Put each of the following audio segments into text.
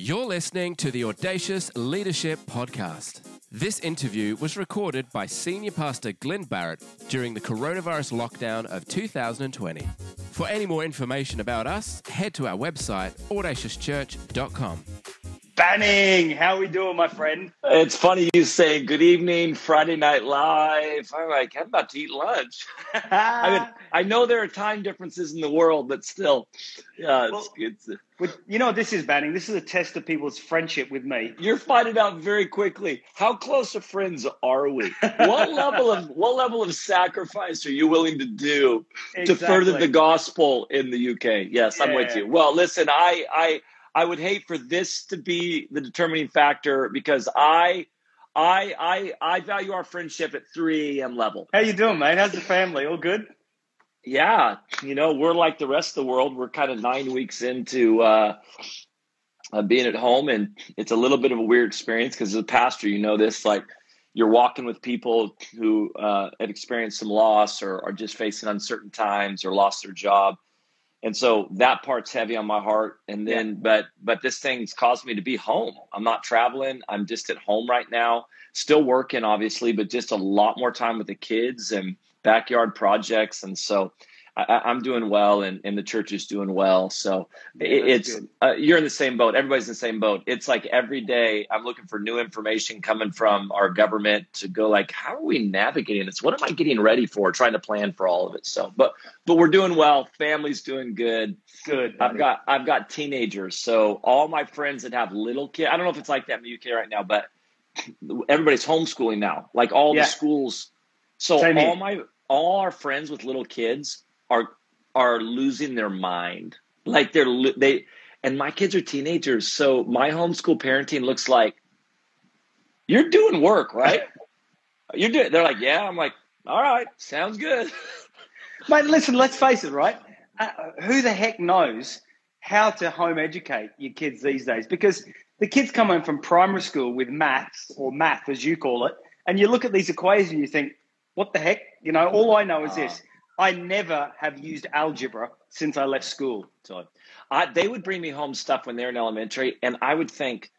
You're listening to the Audacious Leadership Podcast. This interview was recorded by Senior Pastor Glenn Barrett during the coronavirus lockdown of 2020. For any more information about us, head to our website, audaciouschurch.com. Banning, how we doing, my friend? It's funny you say good evening, Friday Night Live. I'm like, I'm about to eat lunch. I mean, I know there are time differences in the world, but still, yeah, it's, it's, With- you know this is, Banning? This is a test of people's friendship with me. you're finding out very quickly how close of friends are we. what level of what level of sacrifice are you willing to do to further the gospel in the UK? Yes, I'm with you. Well, listen, I I I would hate for this to be the determining factor because I I I I value our friendship at 3 a.m. level. How you doing, man? How's the family? All good? Yeah, you know, we're like the rest of the world. We're kind of nine weeks into uh, uh, being at home, and it's a little bit of a weird experience because as a pastor, you know this, like you're walking with people who uh, have experienced some loss or are just facing uncertain times or lost their job. And so that part's heavy on my heart. And then, but but this thing's caused me to be home. I'm not traveling. I'm just at home right now. Still working, obviously, but just a lot more time with the kids and backyard projects. And so I, I'm doing well, and, and the church is doing well. So Yeah, it- it's uh, you're in the same boat. Everybody's in the same boat. It's like every day I'm looking for new information coming from our government to go like, how are we navigating this? What am I getting ready for? Trying to plan for all of it. So, but but we're doing well. Family's doing good. Good. I've got I've got teenagers. So all my friends that have little kids, I don't know if it's like that in the UK right now, but everybody's homeschooling now. Like all Yeah. the schools. So Same here. all my all our friends with little kids are are losing their mind. Like they're they and my kids are teenagers. So my homeschool parenting looks like you're doing work, right? You're doing. They're like, yeah. I'm like, all right, sounds good. Mate, listen, let's face it, right? Uh, who the heck knows how to home educate your kids these days? Because the kids come home from primary school with maths or math, as you call it, and you look at these equations and you think, what the heck? You know, all I know is this I never have used algebra since I left school. So I, they would bring me home stuff when they're in elementary, and I would think,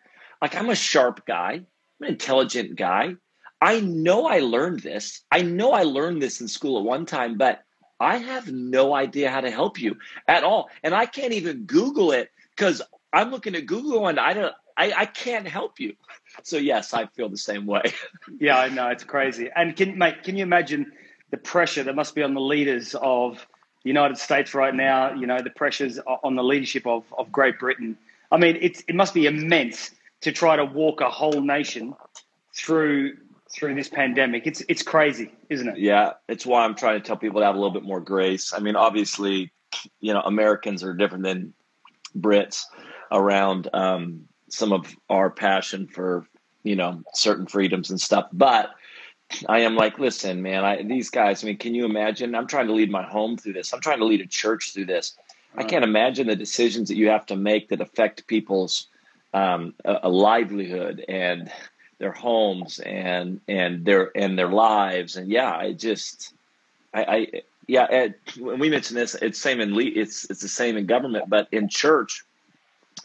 like, I'm a sharp guy, I'm an intelligent guy. I know I learned this. I know I learned this in school at one time, but I have no idea how to help you at all. And I can't even Google it because I'm looking at Google and I don't. I, I can't help you. So yes, I feel the same way. Yeah, I know it's crazy. And can mate, can you imagine the pressure that must be on the leaders of the United States right now? You know, the pressures on the leadership of, of Great Britain. I mean, it's it must be immense to try to walk a whole nation through through this pandemic. It's it's crazy, isn't it? Yeah, it's why I'm trying to tell people to have a little bit more grace. I mean, obviously, you know, Americans are different than Brits around um, some of our passion for, you know, certain freedoms and stuff. But I am like, listen, man, I, these guys, I mean, can you imagine? I'm trying to lead my home through this. I'm trying to lead a church through this. I can't imagine the decisions that you have to make that affect people's um, a, a livelihood and their homes and and their and their lives and yeah I just I, I yeah Ed, when we mentioned this it's same in le- it's it's the same in government but in church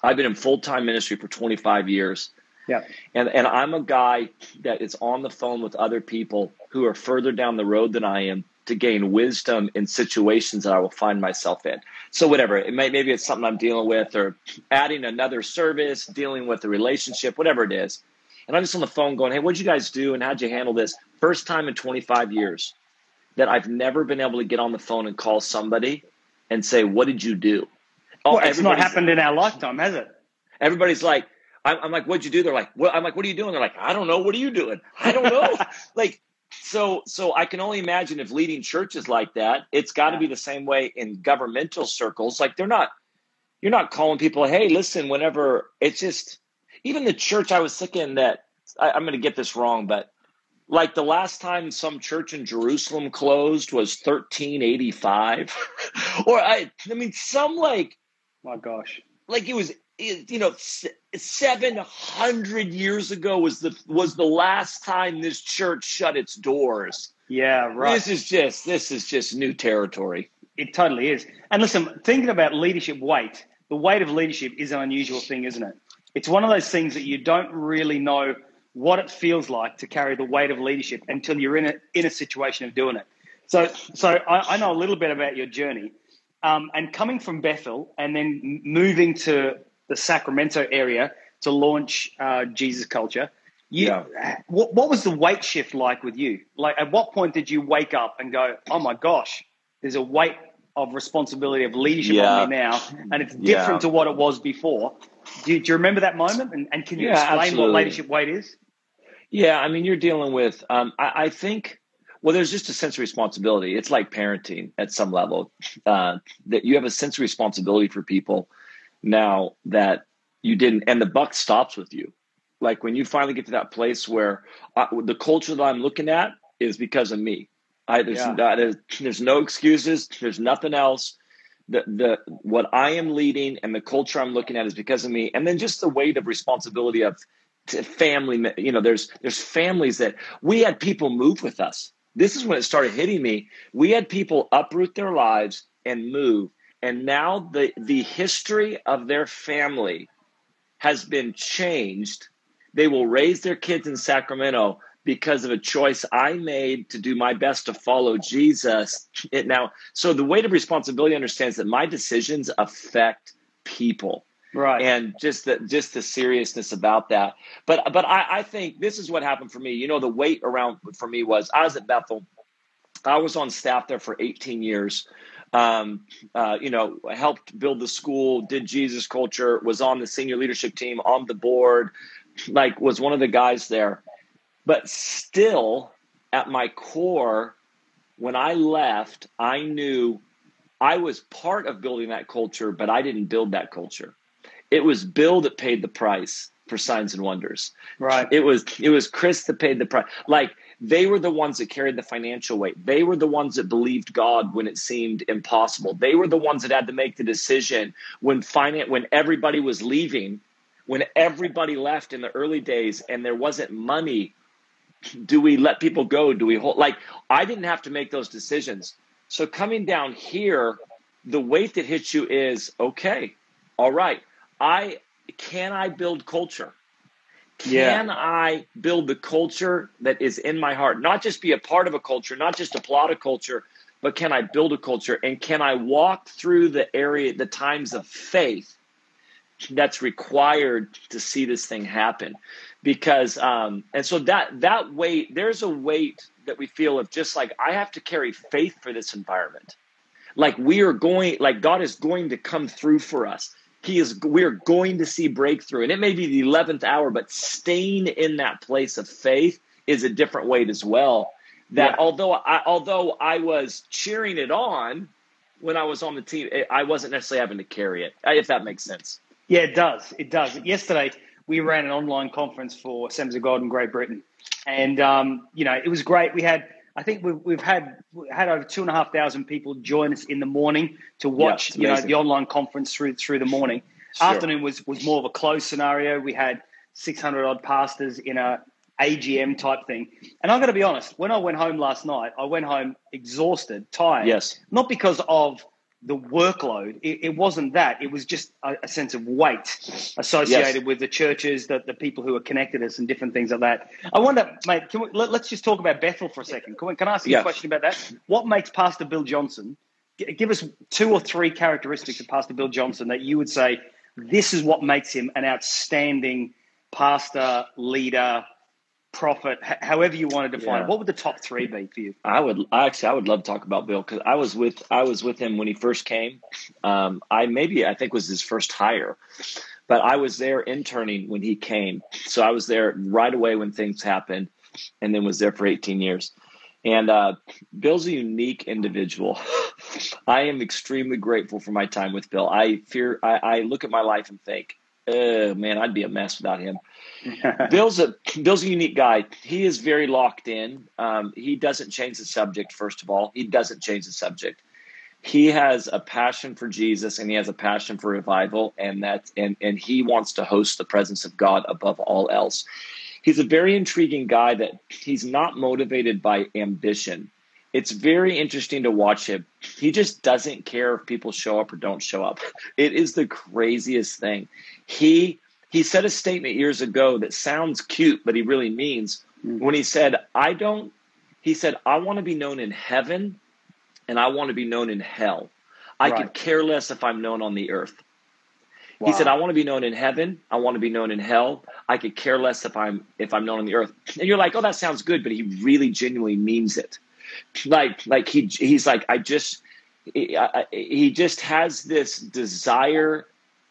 I've been in full time ministry for 25 years Yeah. and and I'm a guy that is on the phone with other people who are further down the road than I am to gain wisdom in situations that I will find myself in. So whatever, it may maybe it's something I'm dealing with or adding another service, dealing with a relationship, whatever it is. And I'm just on the phone going, "Hey, what'd you guys do and how'd you handle this?" First time in 25 years that I've never been able to get on the phone and call somebody and say, "What did you do?" Oh, Well, it's not happened in our lifetime, has it? Everybody's like, I'm, I'm like, what'd you do? They're like, what? I'm like, what are you doing? They're like, I don't know. What are you doing? I don't know. like, so, so I can only imagine if leading churches like that, it's got to Yeah. be the same way in governmental circles. Like, they're not, you're not calling people, hey, listen, whenever it's just, even the church I was thinking that, I, I'm going to get this wrong, but like the last time some church in Jerusalem closed was 1385. or I, I mean, some like, My gosh. like it was you know 700 years ago was the was the last time this church shut its doors Yeah, right. this is just this is just new territory It totally is. And listen, thinking about leadership weight, the weight of leadership is an unusual thing, isn't it? It's one of those things that you don't really know what it feels like to carry the weight of leadership until you're in a in a situation of doing it. So, so I, I know a little bit about your journey, um, and coming from Bethel and then moving to the Sacramento area to launch uh, Jesus Culture. You, yeah. what, what was the weight shift like with you? Like, at what point did you wake up and go, "Oh my gosh, there's a weight of responsibility of leadership yeah. on me now, and it's different yeah. to what it was before"? Do you, do you remember that moment? And, and can you explain absolutely. what leadership weight is? Yeah, I mean, you're dealing with. Um, I, I, think. Well, there's just a sense of responsibility. It's like parenting at some level. Uh, that you have a sense of responsibility for people now that you didn't, and the buck stops with you. Like when you finally get to that place where I, uh, the culture that I'm looking at is because of me. I, there's, yeah. uh, there's, there's no excuses. There's nothing else. The the what I am leading and the culture I'm looking at is because of me, and then just the weight of responsibility of to family you know there's there's families that we had people move with us this is when it started hitting me we had people uproot their lives and move and now the the history of their family has been changed. They will raise their kids in sacramento because of a choice i made to do my best to follow jesus. It now so the weight of responsibility understands that my decisions affect people. Right. And just the just the seriousness about that. But but I, I think this is what happened for me. You know the weight around for me was i was at bethel. I was on staff there for 18 years um, uh, you know helped build the school did jesus culture was on the senior leadership team on the board like was one of the guys there but still at my core when i left i knew I was part of building that culture, but I didn't build that culture. It was Bill that paid the price for signs and wonders. Right. It was it was Chris that paid the price. Like they were the ones that carried the financial weight. They were the ones that believed God when it seemed impossible. They were the ones that had to make the decision when finance when everybody was leaving, when everybody left in the early days and there wasn't money. Do we let people go? Do we hold like I didn't have to make those decisions. So coming down here, the weight that hits you is okay, all right. I can I build culture? Can yeah. I build the culture that is in my heart? Not just be a part of a culture, not just applaud a culture, but can I build a culture? And can I walk through the area, the times of faith that's required to see this thing happen? Because um, and so that that weight, there's a weight that we feel of just like I have to carry faith for this environment. Like we are going, like God is going to come through for us he is we're going to see breakthrough. And it may be the 11th hour but staying in that place of faith is a different weight as well. That yeah. although I, although I was cheering it on when I was on the team I wasn't necessarily having to carry it if that makes sense. Yeah it does. It does. Yesterday we ran an online conference for Assemblies of God in Great Britain. And um, you know it was great. We had I think we've, we've had had over two and a half thousand people join us in the morning to watch, yeah, you know, the online conference through through the morning. Sure. Afternoon was was more of a closed scenario. We had six hundred odd pastors in a AGM type thing. And I'm going to be honest, when I went home last night, I went home exhausted, tired. Yes. Not because of the workload. It, it, wasn't that. It was just a, a sense of weight associated yes. with the churches, the, the people who are connected us, and different things like that. I wonder, mate. Can we, let, us just talk about Bethel for a second. Can, we, can I ask you yes. a question about that? What makes Pastor Bill Johnson? Give us two or three characteristics of Pastor Bill Johnson that you would say this is what makes him an outstanding pastor, leader, prophet, however you want to define yeah. it. What would the top three be for you? I would actually, I would love to talk about Bill because I was with I was with him when he first came. Um, I maybe I think was his first hire, but I was there interning when he came, so I was there right away when things happened, and then was there for 18 years. And uh, Bill's a unique individual. I am extremely grateful for my time with Bill. I fear I, I look at my life and think, oh, man, I'd be a mess without him. Bill's a Bill's a unique guy. He is very locked in. Um, he doesn't change the subject. First of all, he doesn't change the subject. He has a passion for Jesus and he has a passion for revival, and that and and he wants to host the presence of God above all else. He's a very intriguing guy that he's not motivated by ambition. It's very interesting to watch him. He just doesn't care if people show up or don't show up. It is the craziest thing. He he said a statement years ago that sounds cute, but he really means mm. when he said, I don't, he said, I want to be known in heaven and I want to be known in hell. I right. could care less if I'm known on the earth. Wow. He said, I want to be known in heaven. I want to be known in hell. I could care less if I'm if I'm known on the earth. And you're like, oh, that sounds good, but he really genuinely means it. Like like he he's like, I just he, I, he just has this desire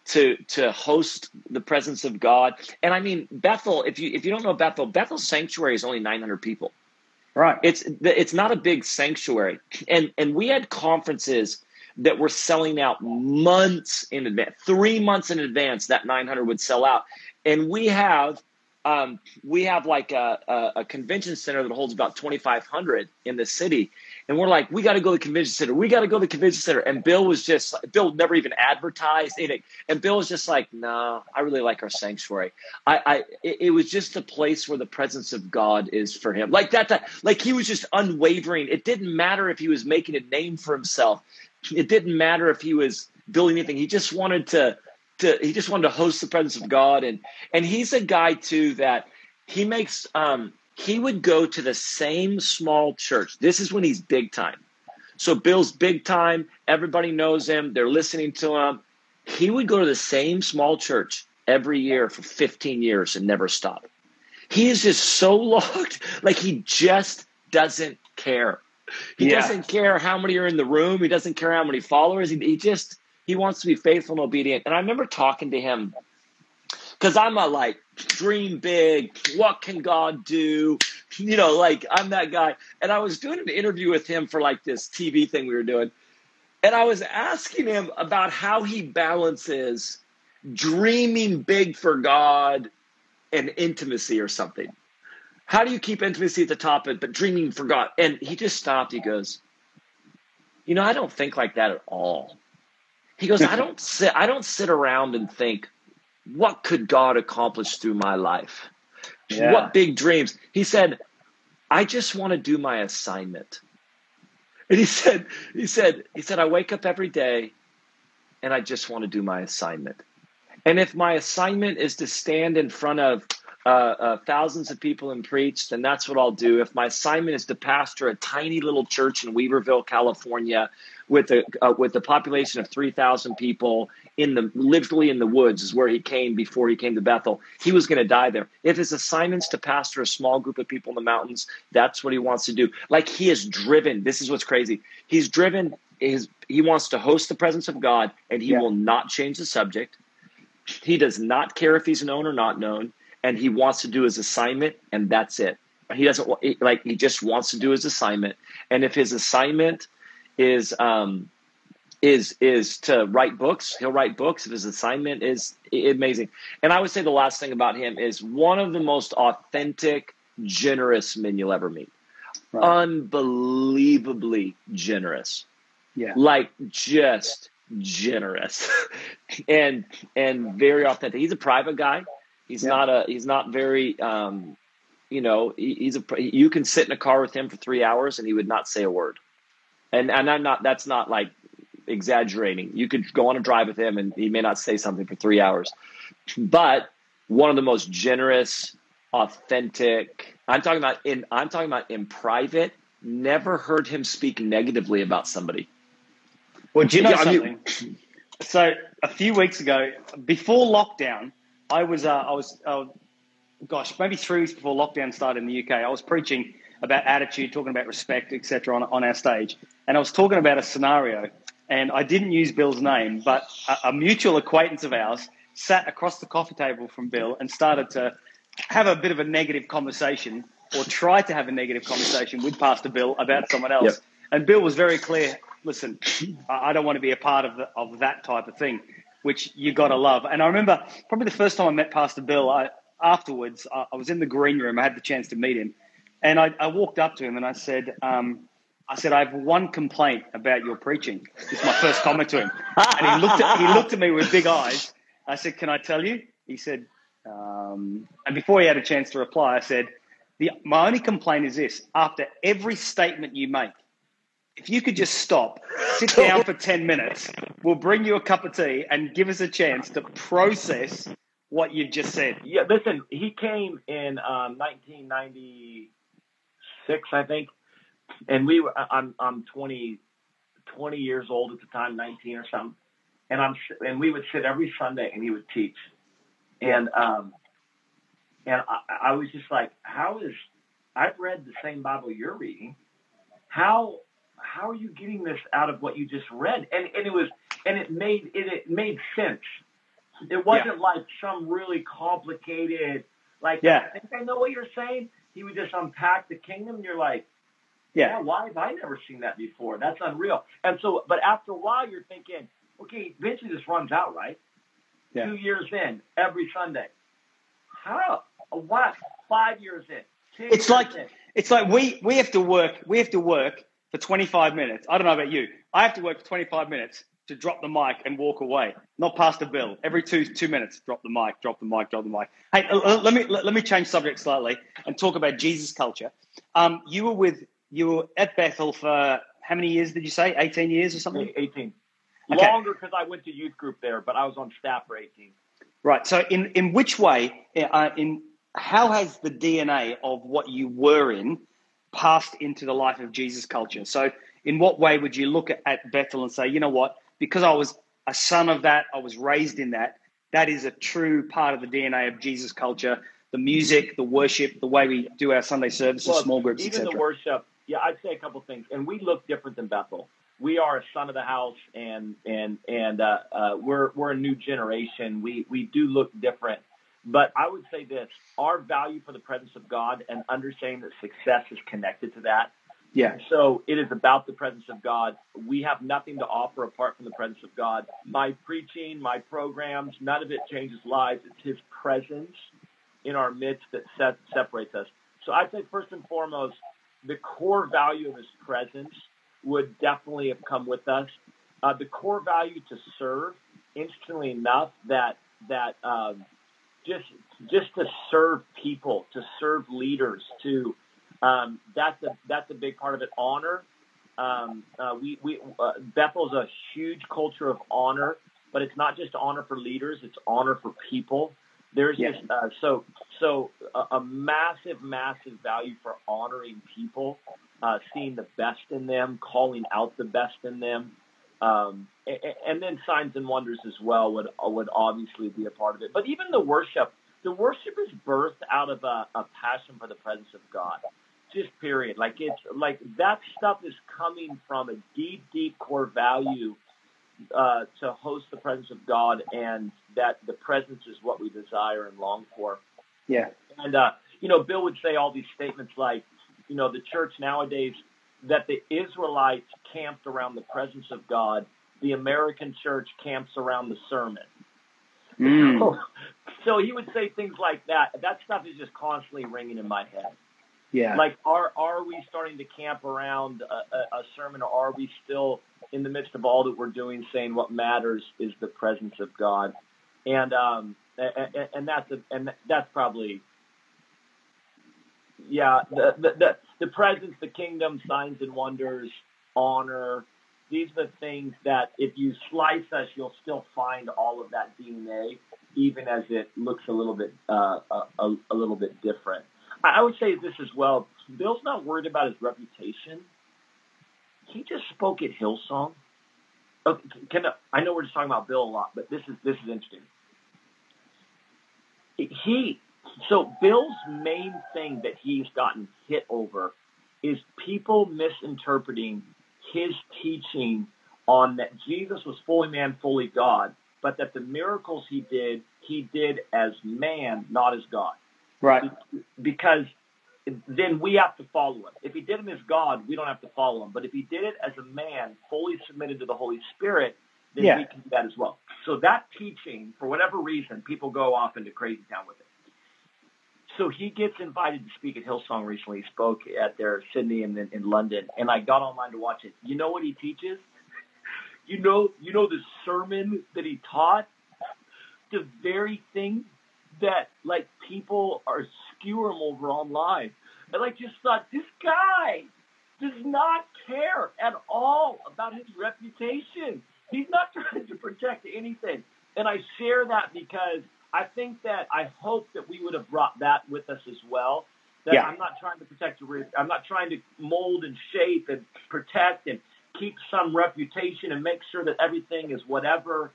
to to host the presence of God. And I mean Bethel, if you if you don't know Bethel, Bethel sanctuary is only 900 people. Right. It's it's not a big sanctuary. And and we had conferences that were selling out months in advance. 3 months in advance that 900 would sell out. And we have um, we have like a, a, a, convention center that holds about 2,500 in the city. And we're like, we got to go to the convention center. We got to go to the convention center. And Bill was just, Bill never even advertised anything. And Bill was just like, no, I really like our sanctuary. I, I, it, it was just a place where the presence of God is for him. Like that, that, like he was just unwavering. It didn't matter if he was making a name for himself. It didn't matter if he was building anything. He just wanted to, to he just wanted to host the presence of God and and he's a guy too that he makes um he would go to the same small church. This is when he's big time. So Bill's big time, everybody knows him, they're listening to him. He would go to the same small church every year for 15 years and never stop. He is just so locked, like he just doesn't care. He yeah. doesn't care how many are in the room. He doesn't care how many followers. He, he just he wants to be faithful and obedient. And I remember talking to him because I'm a like dream big. What can God do? You know, like I'm that guy. And I was doing an interview with him for like this TV thing we were doing. And I was asking him about how he balances dreaming big for God and intimacy or something. How do you keep intimacy at the top, of but dreaming for God? And he just stopped. He goes, You know, I don't think like that at all. He goes, I don't sit I don't sit around and think, what could God accomplish through my life? Yeah. What big dreams? He said, I just want to do my assignment. And he said, he said, he said, I wake up every day and I just want to do my assignment. And if my assignment is to stand in front of uh, uh, thousands of people and preach, then that's what I'll do. If my assignment is to pastor a tiny little church in Weaverville, California, with a uh, with a population of three thousand people in the literally in the woods is where he came before he came to Bethel. He was going to die there. If his assignment's to pastor a small group of people in the mountains, that's what he wants to do. Like he is driven. This is what's crazy. He's driven. His he wants to host the presence of God, and he yeah. will not change the subject. He does not care if he's known or not known and he wants to do his assignment and that's it he doesn't like he just wants to do his assignment and if his assignment is um is is to write books he'll write books his assignment is amazing and i would say the last thing about him is one of the most authentic generous men you'll ever meet right. unbelievably generous yeah like just generous and and very authentic he's a private guy He's yeah. not a. He's not very. Um, you know, he, he's a. You can sit in a car with him for three hours and he would not say a word. And and I'm not. That's not like exaggerating. You could go on a drive with him and he may not say something for three hours. But one of the most generous, authentic. I'm talking about in. I'm talking about in private. Never heard him speak negatively about somebody. Well, do you know yeah, something? I mean, so a few weeks ago, before lockdown, I was, uh, I was, uh, gosh, maybe three weeks before lockdown started in the UK. I was preaching about attitude, talking about respect, etc. On, on our stage, and I was talking about a scenario, and I didn't use Bill's name, but a, a mutual acquaintance of ours sat across the coffee table from Bill and started to have a bit of a negative conversation or try to have a negative conversation with Pastor Bill about someone else. Yep. And Bill was very clear. Listen, I don't want to be a part of the, of that type of thing which you got to love. And I remember probably the first time I met Pastor Bill, I, afterwards, I, I, was in the green room. I had the chance to meet him. And I, I walked up to him and I said, um, I said, I have one complaint about your preaching. It's my first comment to him. And he looked at, he looked at me with big eyes. I said, Can I tell you? He said, um, and before he had a chance to reply, I said, the, My only complaint is this after every statement you make, if you could just stop, sit down for 10 minutes, we'll bring you a cup of tea and give us a chance to process what you've just said. Yeah, listen, he came in um, 1996, I think, and we were. I'm I'm 20, 20 years old at the time, 19 or something, and I'm and we would sit every Sunday and he would teach, and um, and I, I was just like, how is I've read the same Bible you're reading, how how are you getting this out of what you just read? And and it was and it made it, it made sense. It wasn't yeah. like some really complicated like yeah. I think I know what you're saying. He would just unpack the kingdom and you're like, yeah. yeah, why have I never seen that before? That's unreal. And so but after a while you're thinking, okay, eventually this runs out, right? Yeah. Two years in, every Sunday. How what? Five years in. It's like in. it's like we we have to work we have to work for 25 minutes. I don't know about you. I have to work for 25 minutes to drop the mic and walk away, not pass the bill. Every two two minutes, drop the mic, drop the mic, drop the mic. Hey, uh, let me let, me change subject slightly and talk about Jesus culture. Um, you were with you were at Bethel for how many years did you say? 18 years or something? 18. Okay. Longer because I went to youth group there, but I was on staff for 18. Right. So, in in which way, uh, in how has the DNA of what you were in passed into the life of Jesus culture. So, in what way would you look at Bethel and say, you know what, because I was a son of that, I was raised in that, that is a true part of the DNA of Jesus culture, the music, the worship, the way we do our Sunday services, well, small groups, even the worship. Yeah, I'd say a couple things, and we look different than Bethel. We are a son of the house, and and and uh, uh, we're we're a new generation. We we do look different but I would say this our value for the presence of God and understanding that success is connected to that. Yeah. So it is about the presence of God. We have nothing to offer apart from the presence of God. My preaching, my programs, none of it changes lives. It's His presence in our midst that set, separates us. So I'd say first and foremost, the core value of His presence would definitely have come with us. Uh, the core value to serve, interestingly enough, that that um, just just to serve people, to serve leaders, to um, that's a that's a big part of it. Honor. Um, uh, we we uh, Bethel's a huge culture of honor, but it's not just honor for leaders; it's honor for people. There's yeah. just uh, so so a, a, massive massive value for honoring people, uh, seeing the best in them, calling out the best in them. Um, and then signs and wonders as well would would obviously be a part of it. But even the worship, the worship is birthed out of a, a passion for the presence of God. Just period. Like it's like that stuff is coming from a deep, deep core value uh, to host the presence of God, and that the presence is what we desire and long for. Yeah. And uh, you know, Bill would say all these statements like, you know, the church nowadays that the Israelites camped around the presence of God, the American church camps around the sermon. Mm. So, so he would say things like that. That stuff is just constantly ringing in my head. Yeah. Like, are are we starting to camp around a, a, sermon, or are we still in the midst of all that we're doing, saying what matters is the presence of God? And um, and, and that's a, and that's probably yeah, the, the, the, the presence, the kingdom, signs and wonders, honor. These are the things that if you slice us, you'll still find all of that DNA, even as it looks a little bit uh, a, a, little bit different. I would say this as well. Bill's not worried about his reputation. He just spoke at Hillsong. Okay, can, I know we're just talking about Bill a lot, but this is this is interesting. He so Bill's main thing that he's gotten hit over is people misinterpreting his teaching on that Jesus was fully man, fully God, but that the miracles he did, he did as man, not as God. Right. Because then we have to follow him. If he did him as God, we don't have to follow him. But if he did it as a man, fully submitted to the Holy Spirit, then yeah. we can do that as well. So that teaching, for whatever reason, people go off into crazy town with it so he gets invited to speak at Hillsong recently. He spoke at their Sydney and then in London, and I got online to watch it. You know what he teaches? You know, you know the sermon that he taught. The very thing that like people are skewering over online, and like just thought this guy does not care at all about his reputation. He's not trying to protect anything, and I share that because I think that I hope that we would have brought that with us as well. That Yeah. I'm not trying to protect a re- I'm not trying to mold and shape and protect and keep some reputation and make sure that everything is whatever.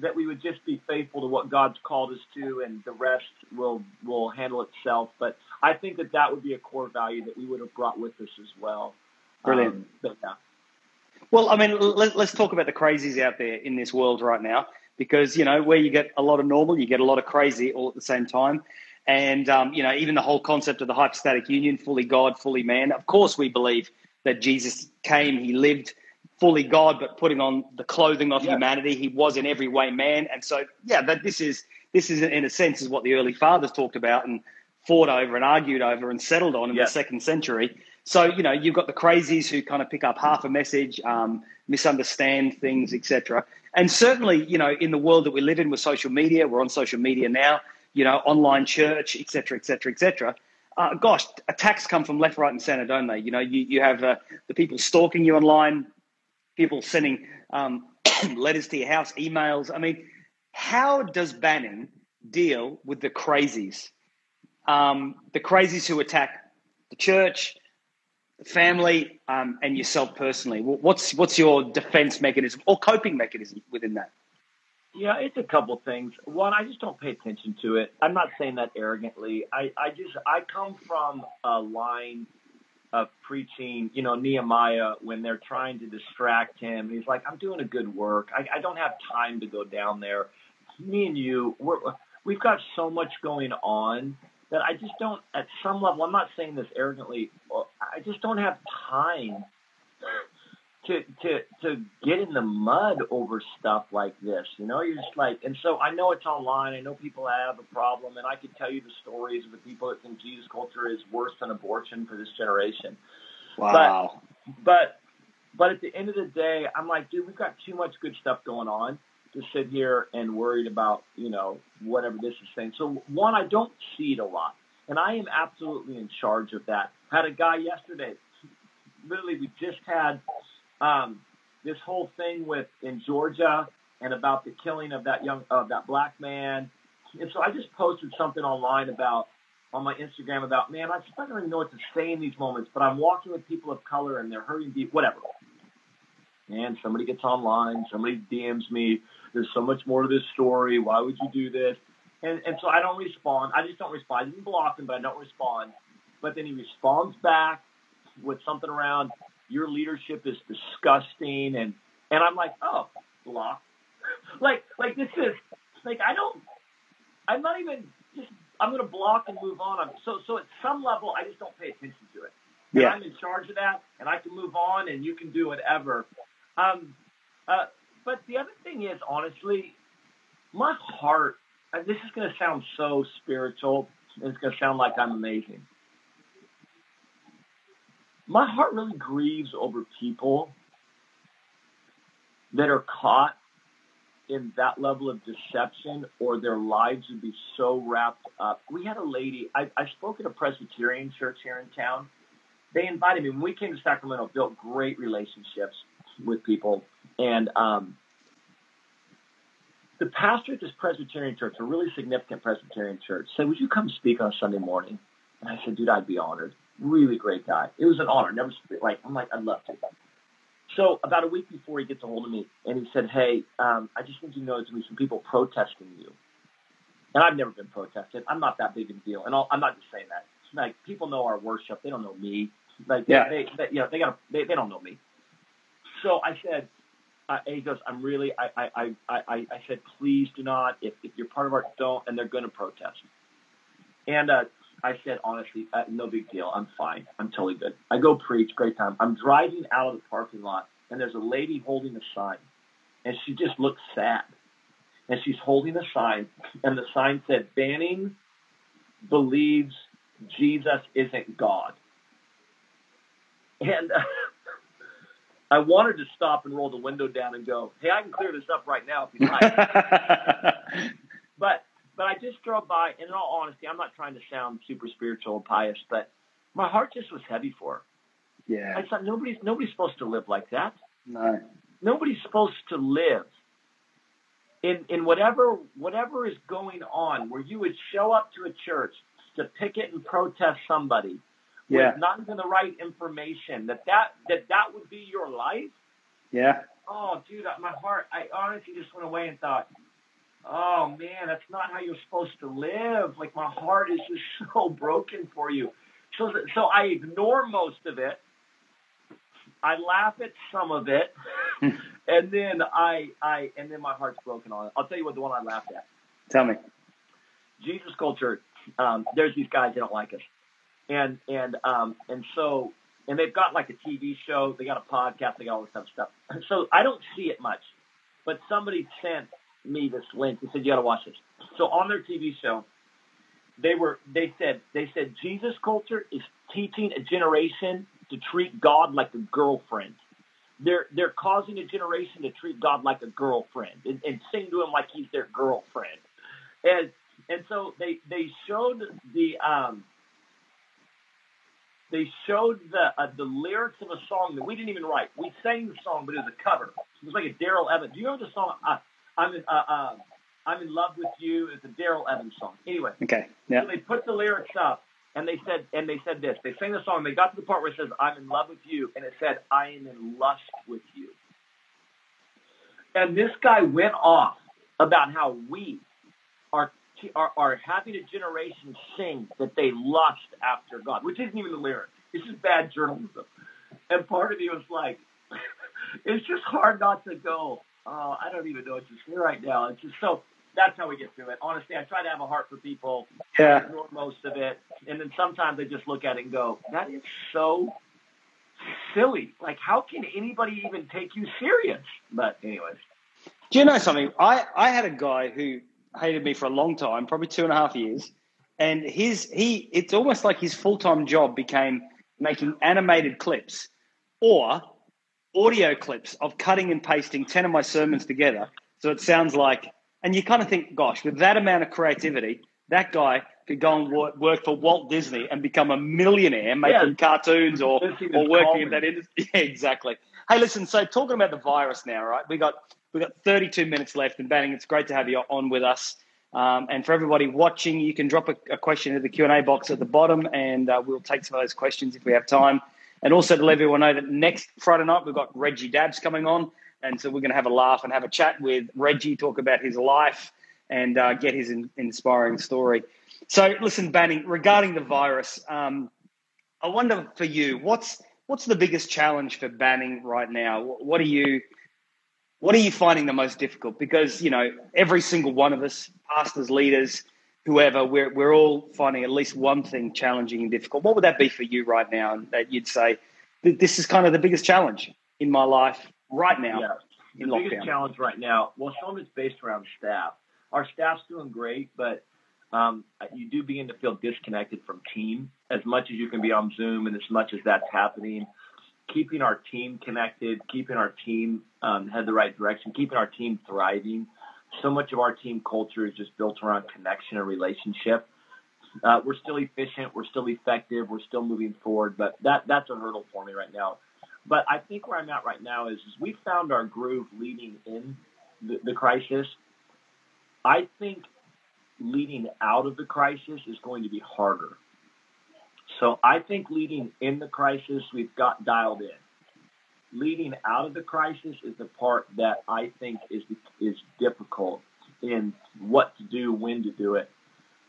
That we would just be faithful to what God's called us to, and the rest will will handle itself. But I think that that would be a core value that we would have brought with us as well. Brilliant. Um, but yeah. Well, I mean, let, let's talk about the crazies out there in this world right now, because you know where you get a lot of normal, you get a lot of crazy all at the same time, and um, you know even the whole concept of the hypostatic union, fully God, fully man. Of course, we believe that Jesus came, he lived fully God, but putting on the clothing of Yeah. humanity. He was in every way man, and so yeah, that this is this is in a sense is what the early fathers talked about and fought over and argued over and settled on in Yeah. the second century. So you know you've got the crazies who kind of pick up half a message, um, misunderstand things, etc. And certainly, you know, in the world that we live in with social media, we're on social media now. You know, online church, etc., etc., etc. Uh, gosh, attacks come from left, right, and center, don't they? You know, you you have uh, the people stalking you online, people sending um, letters to your house, emails. I mean, how does Banning deal with the crazies? Um, the crazies who attack the church, the family, um, and yourself personally. What's what's your defense mechanism or coping mechanism within that? Yeah, it's a couple things. One, I just don't pay attention to it. I'm not saying that arrogantly. I, I just I come from a line of preaching, you know, Nehemiah when they're trying to distract him. He's like, I'm doing a good work. I, I don't have time to go down there. Me and you, we're we've got so much going on that I just don't at some level I'm not saying this arrogantly, I just don't have time to to to get in the mud over stuff like this. You know, you're just like, and so I know it's online. I know people have a problem, and I could tell you the stories of the people that think Jesus culture is worse than abortion for this generation. Wow. But but at the end of the day, I'm like, dude, we've got too much good stuff going on to sit here and worried about, you know, whatever this is saying. So one, I don't see it a lot. And I am absolutely in charge of that. Had a guy yesterday, literally we just had um, this whole thing with in Georgia and about the killing of that young of that black man. And so I just posted something online about on my Instagram about, man, I just I don't even know what to say in these moments, but I'm walking with people of color and they're hurting deep, whatever. And somebody gets online, somebody DMs me, there's so much more to this story. Why would you do this? And, and so I don't respond. I just don't respond. I didn't block him, but I don't respond. But then he responds back with something around your leadership is disgusting, and and I'm like, oh, block. like like this is like I don't. I'm not even just. I'm gonna block and move on. I'm, so so at some level, I just don't pay attention to it. And Yeah. I'm in charge of that, and I can move on, and you can do whatever. Um, uh, but the other thing is, honestly, my heart. And this is going to sound so spiritual. and It's going to sound like I'm amazing. My heart really grieves over people that are caught in that level of deception or their lives would be so wrapped up. We had a lady, I, I spoke at a Presbyterian church here in town. They invited me. When we came to Sacramento, built great relationships with people. And um, the pastor at this Presbyterian church, a really significant Presbyterian church, said, Would you come speak on Sunday morning? And I said, Dude, I'd be honored. Really great guy. It was an honor. Never like I'm like, I'd love to. So about a week before he gets a hold of me and he said, Hey, um, I just want you to know there's gonna be some people protesting you. And I've never been protested. I'm not that big of a deal. And I'll, I'm not just saying that. Like people know our worship. They don't know me. Like they, Yeah. they, they you know, they got they, they don't know me. So I said, uh, and he goes, I'm really, I, I, I, I, I said, please do not, if, if you're part of our, don't, and they're going to protest. And uh, I said, honestly, uh, no big deal. I'm fine. I'm totally good. I go preach, great time. I'm driving out of the parking lot, and there's a lady holding a sign, and she just looks sad. And she's holding a sign, and the sign said, Banning believes Jesus isn't God. And uh, I wanted to stop and roll the window down and go, "Hey, I can clear this up right now if you like." but but I just drove by, and in all honesty, I'm not trying to sound super spiritual and pious, but my heart just was heavy for her. yeah. I thought nobody's nobody's supposed to live like that. No. Nobody's supposed to live in in whatever whatever is going on, where you would show up to a church to picket and protest somebody Yeah. with not even the right information, that that that that would be your life. Yeah. Oh, dude, my heart, I honestly just went away and thought, oh man, that's not how you're supposed to live. Like my heart is just so broken for you. So, so I ignore most of it. I laugh at some of it, and then I, I, and then my heart's broken on it. I'll tell you what the one I laughed at. Tell me. Jesus culture. Um, there's these guys that don't like us, and and um, and so and they've got like a TV show, they got a podcast, they got all this type of stuff. So I don't see it much, but somebody sent me this link. They said you got to watch this. So on their TV show, they were they said they said Jesus culture is teaching a generation to treat God like a girlfriend. They're they're causing a generation to treat God like a girlfriend and, and sing to him like he's their girlfriend. And and so they they showed the um they showed the uh, the lyrics of a song that we didn't even write. We sang the song, but it was a cover. It was like a Darrell Evans. Do you remember the song? Uh, I'm in, uh, uh, I'm in love with you. It's a Darrell Evans song. Anyway, Okay. Yeah. so they put the lyrics up, and they said and they said this. They sang the song. They got to the part where it says "I'm in love with you," and it said "I am in lust with you." And this guy went off about how we are are, are having a generation sing that they lust after God, which isn't even the lyric. This is bad journalism. And part of me was like, it's just hard not to go. Oh, I don't even know what to say right now. It's just so. That's how we get through it. Honestly, I try to have a heart for people. Yeah. Ignore most of it, and then sometimes I just look at it and go, "That is so silly. Like, how can anybody even take you serious?" But anyways, Do you know something? I, I had a guy who hated me for a long time, probably two and a half years, and his he it's almost like his full time job became making animated clips or audio clips of cutting and pasting ten of my sermons together, so it sounds like. And you kind of think, gosh, with that amount of creativity, that guy could go and work, for Walt Disney and become a millionaire making Yeah. cartoons or, or working in that industry. Yeah, exactly. Hey, listen. So talking about the virus now, right? We got we got 32 minutes left, and Banning, it's great to have you on with us. Um, and for everybody watching, you can drop a, a question in the Q and A box at the bottom, and uh, we'll take some of those questions if we have time. And also to let everyone know that next Friday night we've got Reggie Dabbs coming on, and so we're going to have a laugh and have a chat with Reggie, talk about his life, and uh, get his in, inspiring story. So, listen, Banning, regarding the virus, um, I wonder for you, what's what's the biggest challenge for Banning right now? What what are you what are you finding the most difficult? Because you know every single one of us, pastors, leaders, whoever, we're we're all finding at least one thing challenging and difficult. What would that be for you right now? That you'd say this is kind of the biggest challenge in my life right now yeah. in the biggest lockdown. challenge right now, well, some of it's based around staff. Our staff's doing great, but um, you do begin to feel disconnected from team as much as you can be on Zoom and as much as that's happening. Keeping our team connected, keeping our team um, head the right direction, keeping our team thriving. So much of our team culture is just built around connection and relationship. Uh, we're still efficient, we're still effective, we're still moving forward, but that that's a hurdle for me right now. But I think where I'm at right now is, is we found our groove leading in the, the crisis. I think leading out of the crisis is going to be harder. So I think leading in the crisis, we've got dialed in. Leading out of the crisis is the part that I think is is difficult in what to do, when to do it.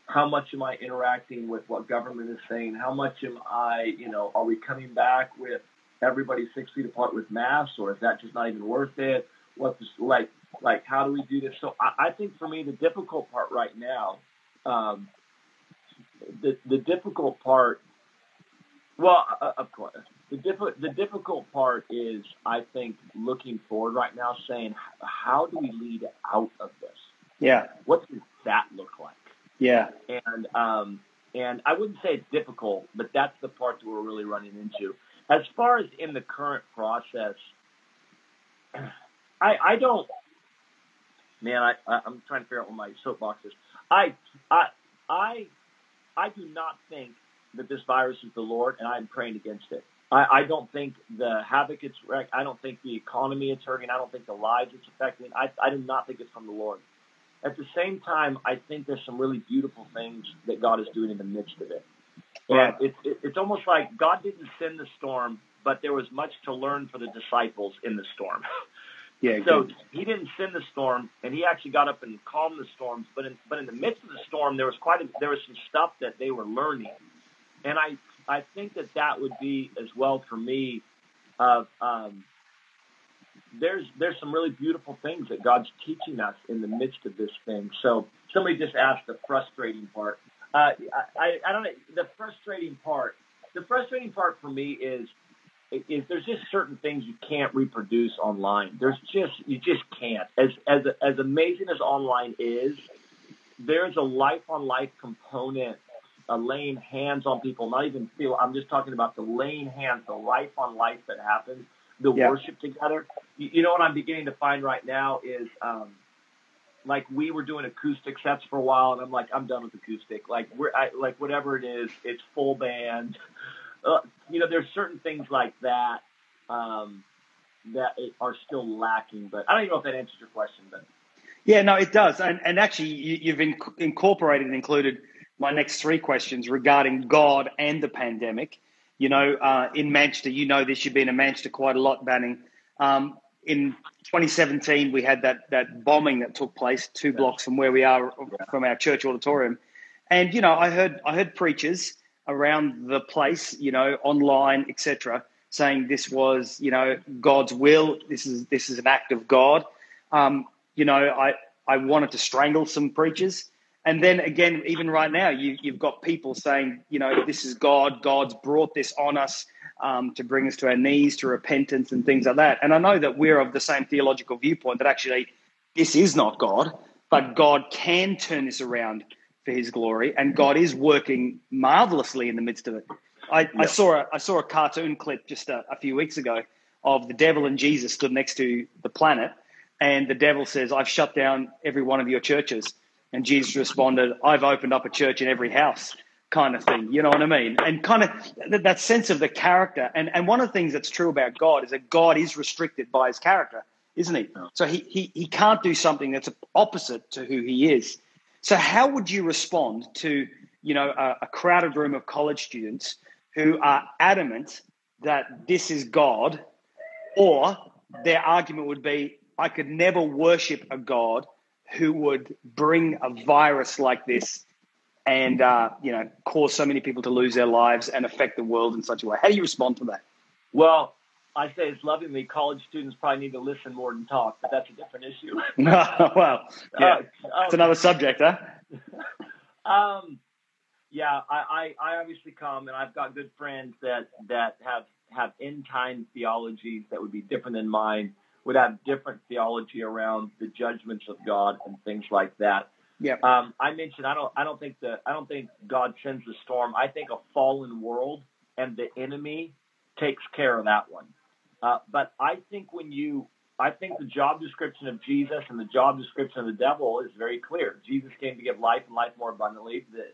How much am I interacting with what government is saying? How much am I, you know, are we coming back with everybody six feet apart with masks, or is that just not even worth it? What's like, like, how do we do this? So I, I think for me, the difficult part right now, um, the the difficult part, well, uh, of course, the diff- the difficult part is, I think, looking forward right now, saying, how do we lead out of this? Yeah, What does that look like? yeah, and um, and I wouldn't say it's difficult, but that's the part that we're really running into. As far as in the current process, I I don't, man, I I'm trying to figure out what my soapbox is. I I I I do not think that this virus is the Lord, and I'm praying against it. I, I don't think the havoc it's wrecked. I don't think the economy it's hurting. I don't think the lives it's affecting. I, I do not think it's from the Lord. At the same time, I think there's some really beautiful things that God is doing in the midst of it. And it, it, it's almost like God didn't send the storm, but there was much to learn for the disciples in the storm. Yeah. so he didn't send the storm, and he actually got up and calmed the storms. But in but in the midst of the storm, there was quite a, there was some stuff that they were learning, and I I think that that would be as well for me. Of um, there's there's some really beautiful things that God's teaching us in the midst of this thing. So somebody just asked the frustrating part. Uh, I, I don't know the frustrating part. The frustrating part for me is is there's just certain things you can't reproduce online. There's just you just can't. As as as amazing as online is, there's a life on life component, uh, laying hands on people. Not even feel. I'm just talking about the laying hands, the life on life that happens, the Yeah. worship together. You, you know what I'm beginning to find right now is. Um, like we were doing acoustic sets for a while, and I'm like, I'm done with acoustic. Like we're I, like whatever it is, it's full band. Uh, you know, there's certain things like that um, that are still lacking. But I don't even know if that answers your question. But Yeah, no, it does. And, and actually, you, you've inc- incorporated and included my next three questions regarding God and the pandemic. You know, uh, in Manchester, you know this, you've been in Manchester quite a lot, Banning. Um, in 2017, we had that, that bombing that took place two blocks from where we are, from our church auditorium. And, you know, I heard, I heard preachers around the place, you know, online, etc., saying this was, you know, God's will. This is this is an act of God. Um, you know, I I wanted to strangle some preachers, and then again, even right now, you you've got people saying, you know, this is God. God's brought this on us um, to bring us to our knees, to repentance, and things like that. And I know that we're of the same theological viewpoint that actually this is not God, but God can turn this around for His glory, and God is working marvelously in the midst of it. I, I saw a I saw a cartoon clip just a, a few weeks ago of the devil and Jesus stood next to the planet, and the devil says, "I've shut down every one of your churches," and Jesus responded, "I've opened up a church in every house." Kind of thing, you know what I mean? And kind of that, that sense of the character. And and one of the things that's true about God is that God is restricted by His character, isn't He? So he he he can't do something that's opposite to who He is. So how would you respond to you know a, a crowded room of college students who are adamant that this is God, or their argument would be, I could never worship a God who would bring a virus like this and uh, you know cause so many people to lose their lives and affect the world in such a way. How do you respond to that? well, I say it's lovingly. College students probably need to listen more than talk, but that's a different issue. well, yeah, Uh, it's another subject, huh? Um, yeah, I, I, I obviously come and I've got good friends that, that have, have end time theologies that would be different than mine, would have different theology around the judgments of God and things like that. Yeah. Um, I mentioned I don't I don't think the I don't think God sends the storm. I think a fallen world and the enemy takes care of that one. Uh, but I think when you I think the job description of Jesus and the job description of the devil is very clear. Jesus came to give life and life more abundantly. The,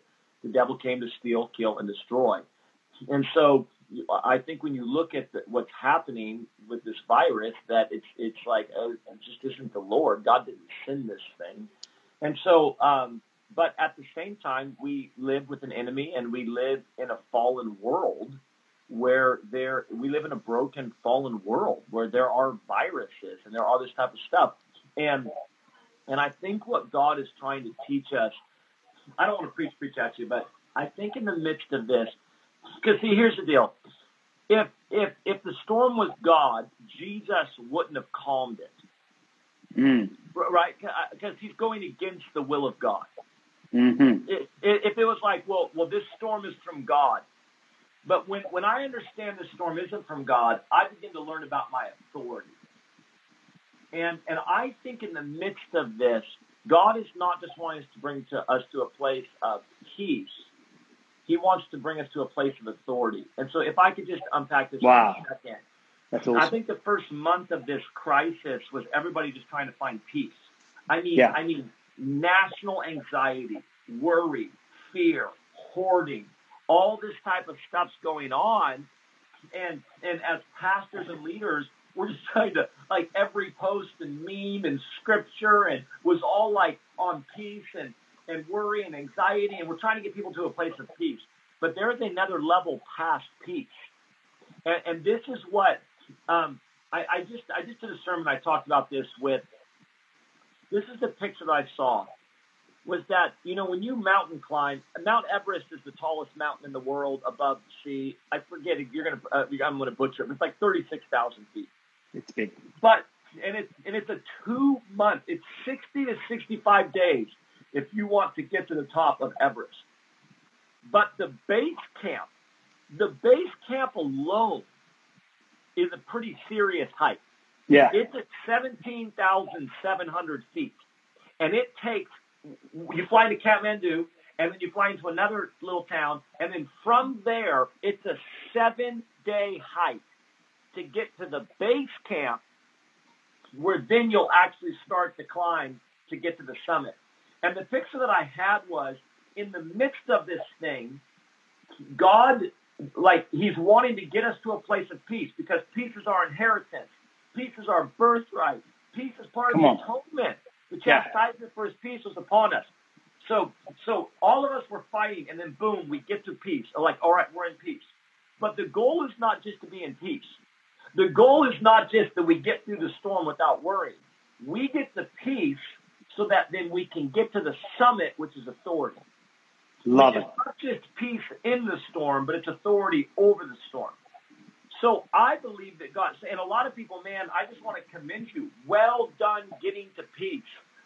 the devil came to steal, kill, and destroy. And so I think when you look at the, what's happening with this virus, that it's it's like oh, it just isn't the Lord. God didn't send this thing. And so, um, but at the same time, we live with an enemy, and we live in a fallen world where there we live in a broken, fallen world where there are viruses and there are all this type of stuff. And and I think what God is trying to teach us, I don't want to preach preach at you, but I think in the midst of this, because see, here's the deal: if if if the storm was God, Jesus wouldn't have calmed it, Mm. right? Because he's going against the will of God. Mm-hmm. If if it was like, well, well, this storm is from God, but when when I understand the storm isn't from God, I begin to learn about my authority. And and I think in the midst of this, God is not just wanting us to bring to us to a place of peace. He wants to bring us to a place of authority. And so if I could just unpack this Wow. for a second. That's I think the first month of this crisis was everybody just trying to find peace. I mean, Yeah. I mean, national anxiety, worry, fear, hoarding, all this type of stuff's going on, and and as pastors and leaders, we're just trying to like every post and meme and scripture and was all like on peace and and worry and anxiety, and we're trying to get people to a place of peace. But there's another level past peace, and, and this is what um, I, I just I just did a sermon. I talked about this with. This is the picture that I saw was that you know when you mountain climb, Mount Everest is the tallest mountain in the world above the sea. I forget it. You're gonna uh, I'm gonna butcher it. It's like thirty six thousand feet. It's big. But and it's and it's a two month. It's sixty to sixty five days if you want to get to the top of Everest. But the base camp, the base camp alone, is a pretty serious hike. Yeah. It's at seventeen thousand seven hundred feet, and it takes you fly into Kathmandu, and then you fly into another little town, and then from there, it's a seven day hike to get to the base camp, where then you'll actually start to climb to get to the summit. And the picture that I had was in the midst of this thing, God, like, He's wanting to get us to a place of peace because peace is our inheritance, peace is our birthright, peace is part Come of on. the atonement. The Yeah. chastisement for his peace was upon us. So, so all of us were fighting, and then boom, we get to peace. Like, all right, we're in peace. But the goal is not just to be in peace. The goal is not just that we get through the storm without worrying. We get the peace so that then we can get to the summit, which is authority. Love Which it. is not just peace in the storm, but it's authority over the storm. So I believe that God, and a lot of people, man, I just want to commend you. Well done getting to peace.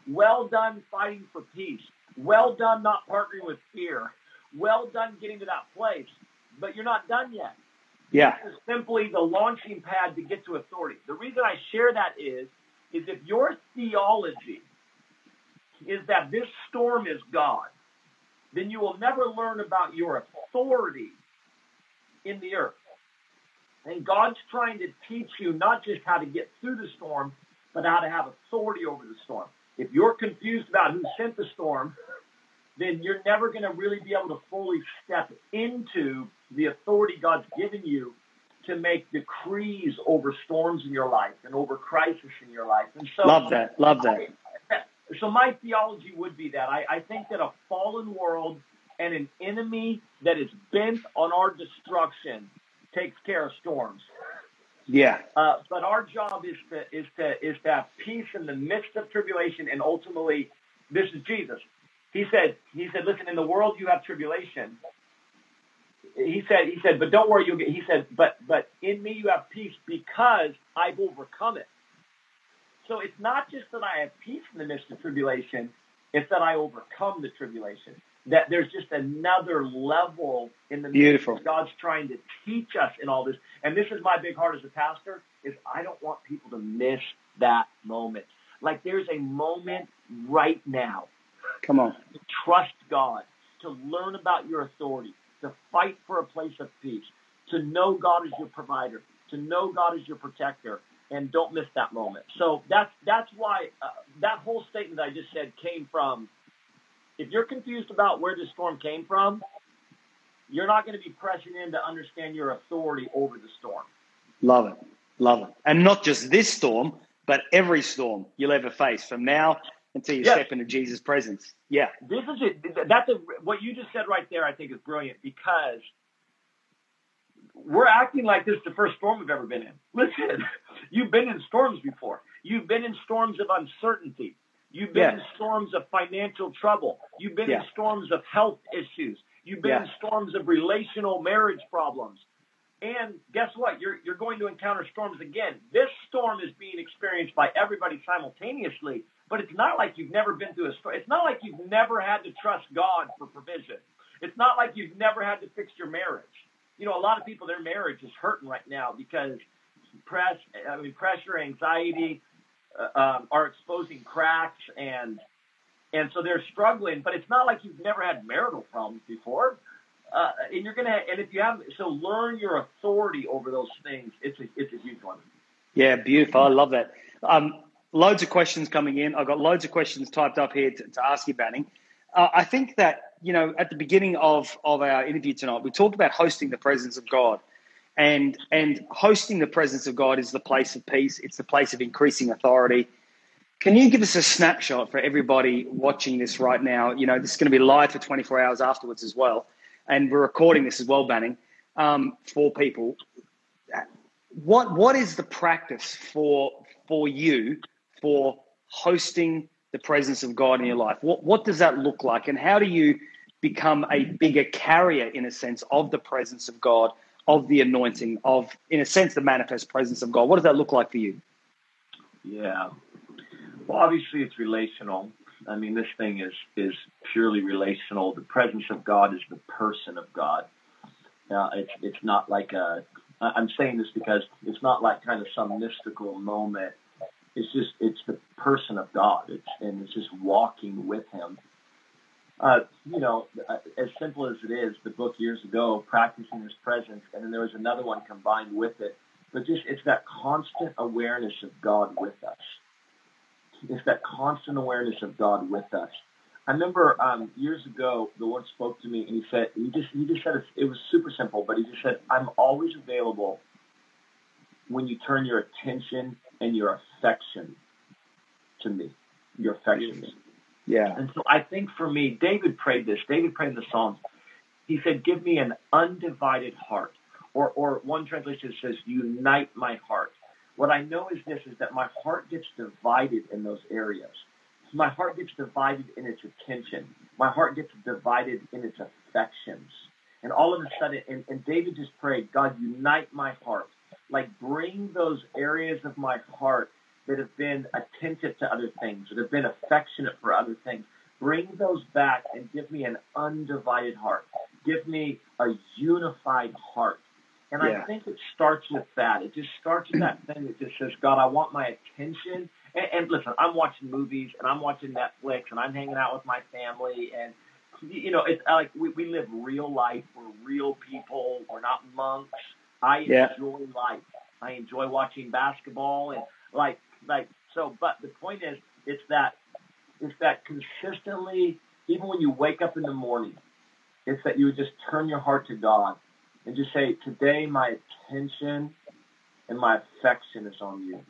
Well done fighting for peace. Well done not partnering with fear. Well done getting to that place. But you're not done yet. Yeah. This is simply the launching pad to get to authority. The reason I share that is, is if your theology is that this storm is God, then you will never learn about your authority in the earth. And God's trying to teach you not just how to get through the storm, but how to have authority over the storm. If you're confused about who sent the storm, then you're never going to really be able to fully step into the authority God's given you to make decrees over storms in your life and over crisis in your life. And so, Love that. Love that. So my theology would be that I, I think that a fallen world and an enemy that is bent on our destruction takes care of storms. Yeah. Uh, but our job is to is to is to have peace in the midst of tribulation, and ultimately, this is Jesus. He said, he said, listen, in the world you have tribulation. He said, he said, but don't worry, you'll get. He said, but but in me you have peace because I've overcome it. So it's not just that I have peace in the midst of tribulation; it's that I overcome the tribulation. That there's just another level in the midst Beautiful. God's trying to teach us in all this. And this is my big heart as a pastor: is I don't want people to miss that moment. Like there's a moment right now Come on. to trust God, to learn about your authority, to fight for a place of peace, to know God is your provider, to know God is your protector, and don't miss that moment. So that's that's why uh, that whole statement I just said came from. If you're confused about where this storm came from, you're not going to be pressing in to understand your authority over the storm. Love it. Love it. And not just this storm, but every storm you'll ever face from now until you Yes. step into Jesus' presence. Yeah. This is it. That's a, what you just said right there. I think is brilliant because we're acting like this is the first storm we've ever been in. Listen, you've been in storms before. You've been in storms of uncertainty. You've been Yeah. in storms of financial trouble. You've been Yeah. in storms of health issues. You've been in storms of relational marriage problems. And guess what? You're, you're going to encounter storms again. This storm is being experienced by everybody simultaneously, but it's not like you've never been through a storm. It's not like you've never had to trust God for provision. It's not like you've never had to fix your marriage. You know, a lot of people, their marriage is hurting right now because press, I mean, pressure, anxiety uh, um, are exposing cracks, and and so they're struggling. But it's not like you've never had marital problems before. Uh, and you're gonna, and if you have, so learn your authority over those things. It's a, it's a huge one. Yeah, beautiful. I love that. Um, loads of questions coming in. I've got loads of questions typed up here to, to ask you, Banning. Uh, I think that, you know, at the beginning of, of our interview tonight, we talked about hosting the presence of God. And and hosting the presence of God is the place of peace. It's the place of increasing authority. Can you give us a snapshot for everybody watching this right now? You know, this is going to be live for 24 hours afterwards as well, and we're recording this as well, Banning, um, for people. What what is the practice for for you for hosting the presence of God in your life? What what does that look like, and how do you become a bigger carrier, in a sense, of the presence of God, of the anointing, of, in a sense, the manifest presence of God? What does that look like for you? Yeah. Well, obviously, it's relational. I mean, this thing is is purely relational. The presence of God is the person of God. Uh, it's it's not like a. I'm saying this because it's not like kind of some mystical moment. It's just it's the person of God. It's and it's just walking with Him. Uh, you know, uh, as simple as it is, the book years ago, practicing His presence, and then there was another one combined with it. But just it's that constant awareness of God with us it's that constant awareness of God with us. I remember um, years ago, the Lord spoke to me and He said, He just He just said it was super simple, but He just said, "I'm always available when you turn your attention and your affection to me, your affections." Yeah. And so I think for me, David prayed this. David prayed in the Psalms. He said, "Give me an undivided heart," or or one translation says, "Unite my heart." What I know is this, is that my heart gets divided in those areas. My heart gets divided in its attention. My heart gets divided in its affections. And all of a sudden, and, and David just prayed, God, unite my heart. Like bring those areas of my heart that have been attentive to other things, that have been affectionate for other things. Bring those back and give me an undivided heart. Give me a unified heart. And yeah. I think it starts with that. It just starts with that thing that just says, God, I want my attention. And, and listen, I'm watching movies and I'm watching Netflix and I'm hanging out with my family and you know, it's like we, we live real life. We're real people. We're not monks. I yeah. enjoy life. I enjoy watching basketball and like like so. But the point is, it's that it's that consistently, even when you wake up in the morning, it's that you would just turn your heart to God and just say, Today my attention and my affection is on you.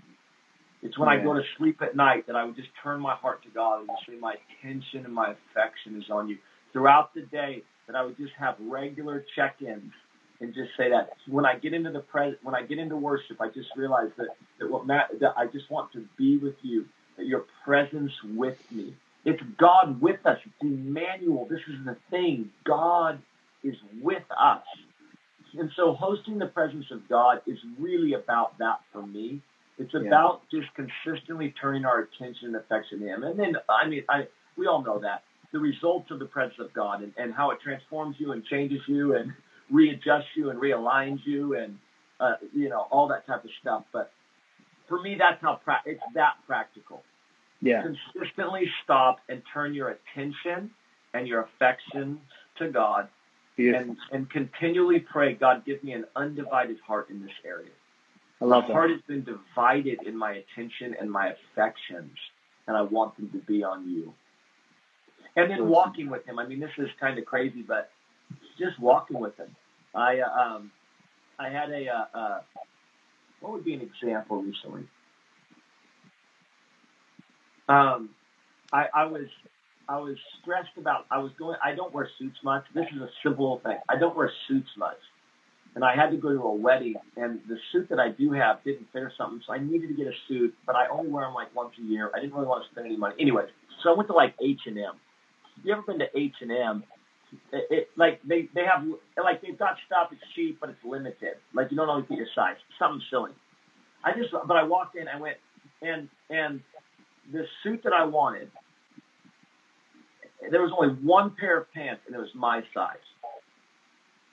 It's when yeah. I go to sleep at night that I would just turn my heart to God and just say, My attention and my affection is on you. Throughout the day, that I would just have regular check ins and just say that when I get into the pres- when I get into worship, I just realize that that what Matt, that I just want to be with you, that your presence with me. It's God with us. It's Emmanuel. This is the thing. God is with us. And so hosting the presence of God is really about that for me. It's about yeah. just consistently turning our attention and affection to Him. And then, I mean, I, we all know that. The results of the presence of God and, and how it transforms you and changes you and readjusts you and realigns you and, uh, you know, all that type of stuff. But for me, that's how pra- it's that practical. Yeah. Consistently stop and turn your attention and your affection to God and, and continually pray, God, give me an undivided heart in this area. I love my that. heart has been divided in my attention and my affections, and I want them to be on you. And then walking with him. I mean, this is kind of crazy, but just walking with him. I uh, um, I had a uh, uh, what would be an example recently? Um, I, I was I was stressed about. I was going. I don't wear suits much. This is a simple thing. I don't wear suits much, and I had to go to a wedding, and the suit that I do have didn't fit or something, so I needed to get a suit. But I only wear them like once a year. I didn't really want to spend any money. Anyway, so I went to like H and M. You ever been to H and M? It, it, like they they have like they've got stuff. It's cheap, but it's limited. Like you don't always get your size. Something silly. I just but I walked in. I went and and the suit that I wanted there was only one pair of pants, and it was my size.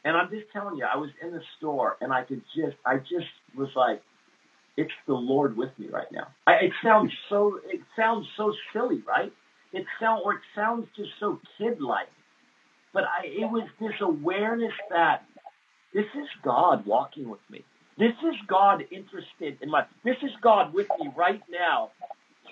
And I'm just telling you, I was in the store, and I could just, I just was like, it's the Lord with me right now. I, it sounds so, it sounds so silly, right? It sound, or it sounds just so kid-like. But I, it was this awareness that this is God walking with me. This is God interested in my. This is God with me right now,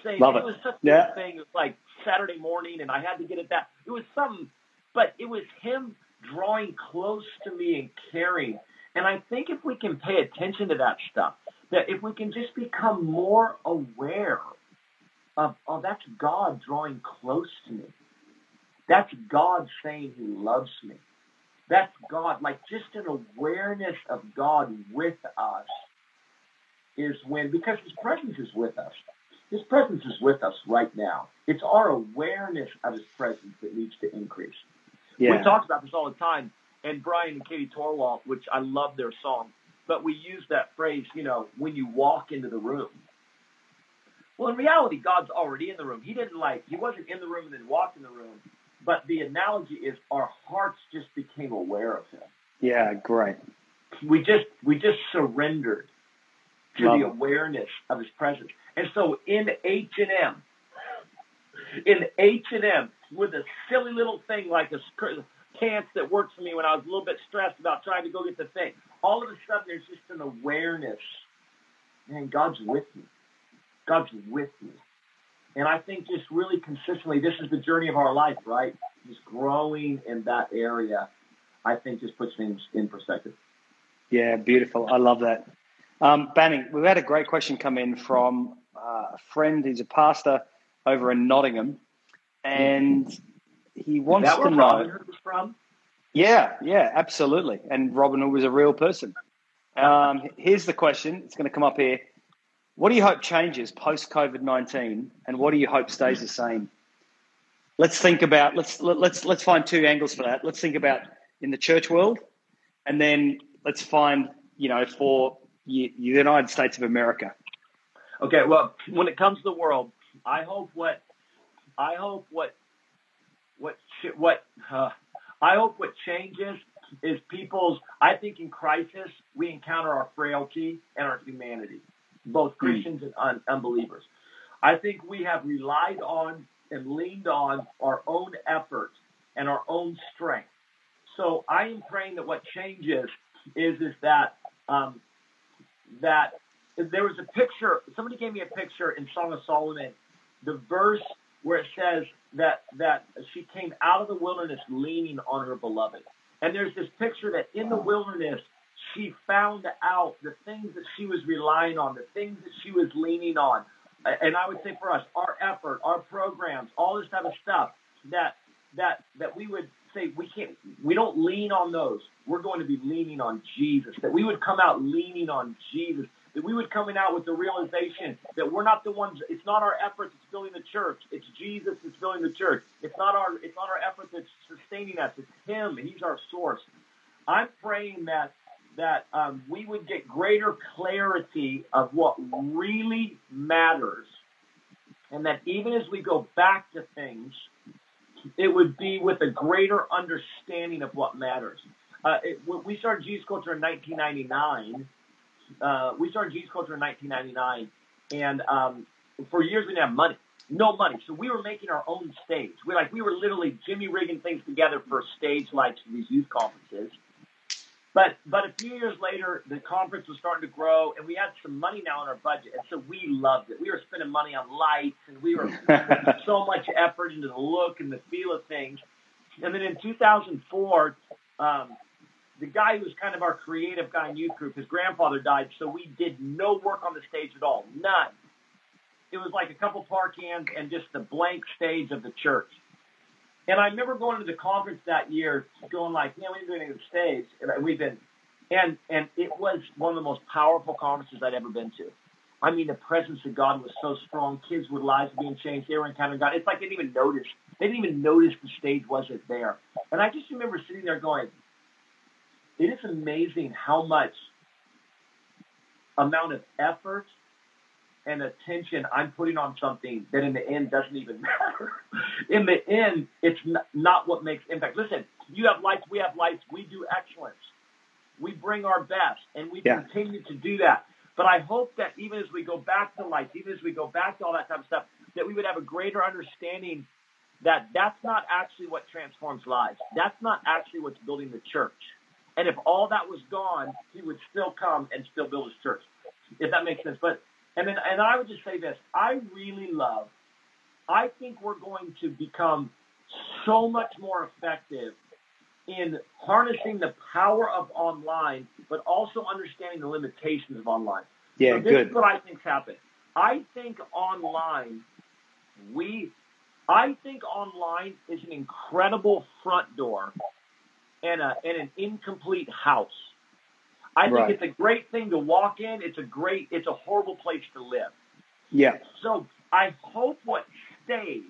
saying Love it. it was such yeah. a thing. It was like Saturday morning, and I had to get it back. It was something, but it was him drawing close to me and caring. And I think if we can pay attention to that stuff, that if we can just become more aware of, oh, that's God drawing close to me. That's God saying he loves me. That's God, like just an awareness of God with us is when, because his presence is with us. His presence is with us right now. It's our awareness of his presence that needs to increase. Yeah. We talk about this all the time, and Bryan and Katie Torwalt, which I love their song, but we use that phrase, you know, when you walk into the room. Well, in reality, God's already in the room. He didn't like, he wasn't in the room and then walked in the room. But the analogy is our hearts just became aware of him. Yeah, great. We just we just surrendered to Love the awareness of his presence. And so in H and M, in H and M, with a silly little thing like a pants that worked for me when I was a little bit stressed about trying to go get the thing. All of a sudden, there's just an awareness. Man, God's with me. God's with me. And I think just really consistently, this is the journey of our life, right? Just growing in that area, I think just puts things in perspective. Yeah, beautiful. I love that. Um, Banning, we've had a great question come in from uh, a friend who's a pastor over in Nottingham, and he wants to know. Robin Hood was from? Yeah, yeah, absolutely. And Robin Hood was a real person. Um, here's the question. It's going to come up here. What do you hope changes post COVID nineteen, and what do you hope stays the same? Let's think about let's let, let's let's find two angles for that. Let's think about in the church world, and then let's find you know for the United States of America. Okay, well, when it comes to the world, I hope what I hope what what what uh, I hope what changes is people's. I think in crisis we encounter our frailty and our humanity both. Christians and un- unbelievers. I think we have relied on and leaned on our own effort and our own strength. So I am praying that what changes is is that um, that there was a picture. Somebody gave me a picture in Song of Solomon, the verse where it says that that she came out of the wilderness leaning on her beloved. And there's this picture that in the wilderness she found out the things that she was relying on, the things that she was leaning on. And I would say for us, our effort, our programs, all this type of stuff that that that we would say we can't we don't lean on those. We're going to be leaning on Jesus. That we would come out leaning on Jesus. That we would coming out with the realization that we're not the ones. It's not our efforts that's building the church. It's Jesus that's building the church. It's not our it's not our effort that's sustaining us. It's Him. He's our source. I'm praying that that um, we would get greater clarity of what really matters. And that even as we go back to things, it would be with a greater understanding of what matters. Uh, it, we started Jesus Culture in 1999. Uh, we started Jesus Culture in 1999, and um, for years we didn't have money, no money. So we were making our own stage. We like we were literally Jimmy rigging things together for stage lights for these youth conferences. But but a few years later, the conference was starting to grow, and we had some money now in our budget, and so we loved it. We were spending money on lights, and we were putting so much effort into the look and the feel of things. And then in 2004, um, the guy who was kind of our creative guy in youth group, his grandfather died, so we did no work on the stage at all, none. It was like a couple par cans and just the blank stage of the church. And I remember going to the conference that year, going like, "Yeah, we've been doing the stage, and we've been," and and it was one of the most powerful conferences I'd ever been to. I mean, the presence of God was so strong. Kids with lives being changed. They were encountering God. It's like they didn't even notice. They didn't even notice the stage wasn't there. And I just remember sitting there going, "It is amazing how much amount of effort and attention I'm putting on something that in the end doesn't even matter. in the end, it's not what makes impact. Listen, you have lights, we have lights, we do excellence. We bring our best, and we yeah. continue to do that. But I hope that even as we go back to lights, even as we go back to all that type of stuff, that we would have a greater understanding that that's not actually what transforms lives. That's not actually what's building the church. And if all that was gone, he would still come and still build his church, if that makes sense. But and then, and I would just say this: I really love. I think we're going to become so much more effective in harnessing the power of online, but also understanding the limitations of online. Yeah, so this good. is what I think's happened. I think online, we, I think online is an incredible front door and a and an incomplete house. I think Right. it's a great thing to walk in. It's a great. It's a horrible place to live. Yeah, So I hope what stays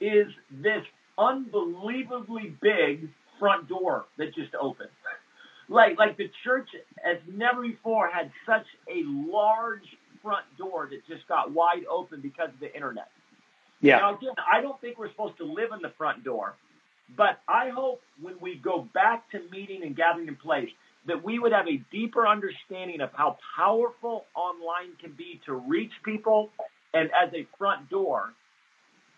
is this unbelievably big front door that just opened. Like like the church has never before had such a large front door that just got wide open because of the internet. yeah, Now again, I don't think we're supposed to live in the front door, but I hope when we go back to meeting and gathering in place that we would have a deeper understanding of how powerful online can be to reach people and as a front door,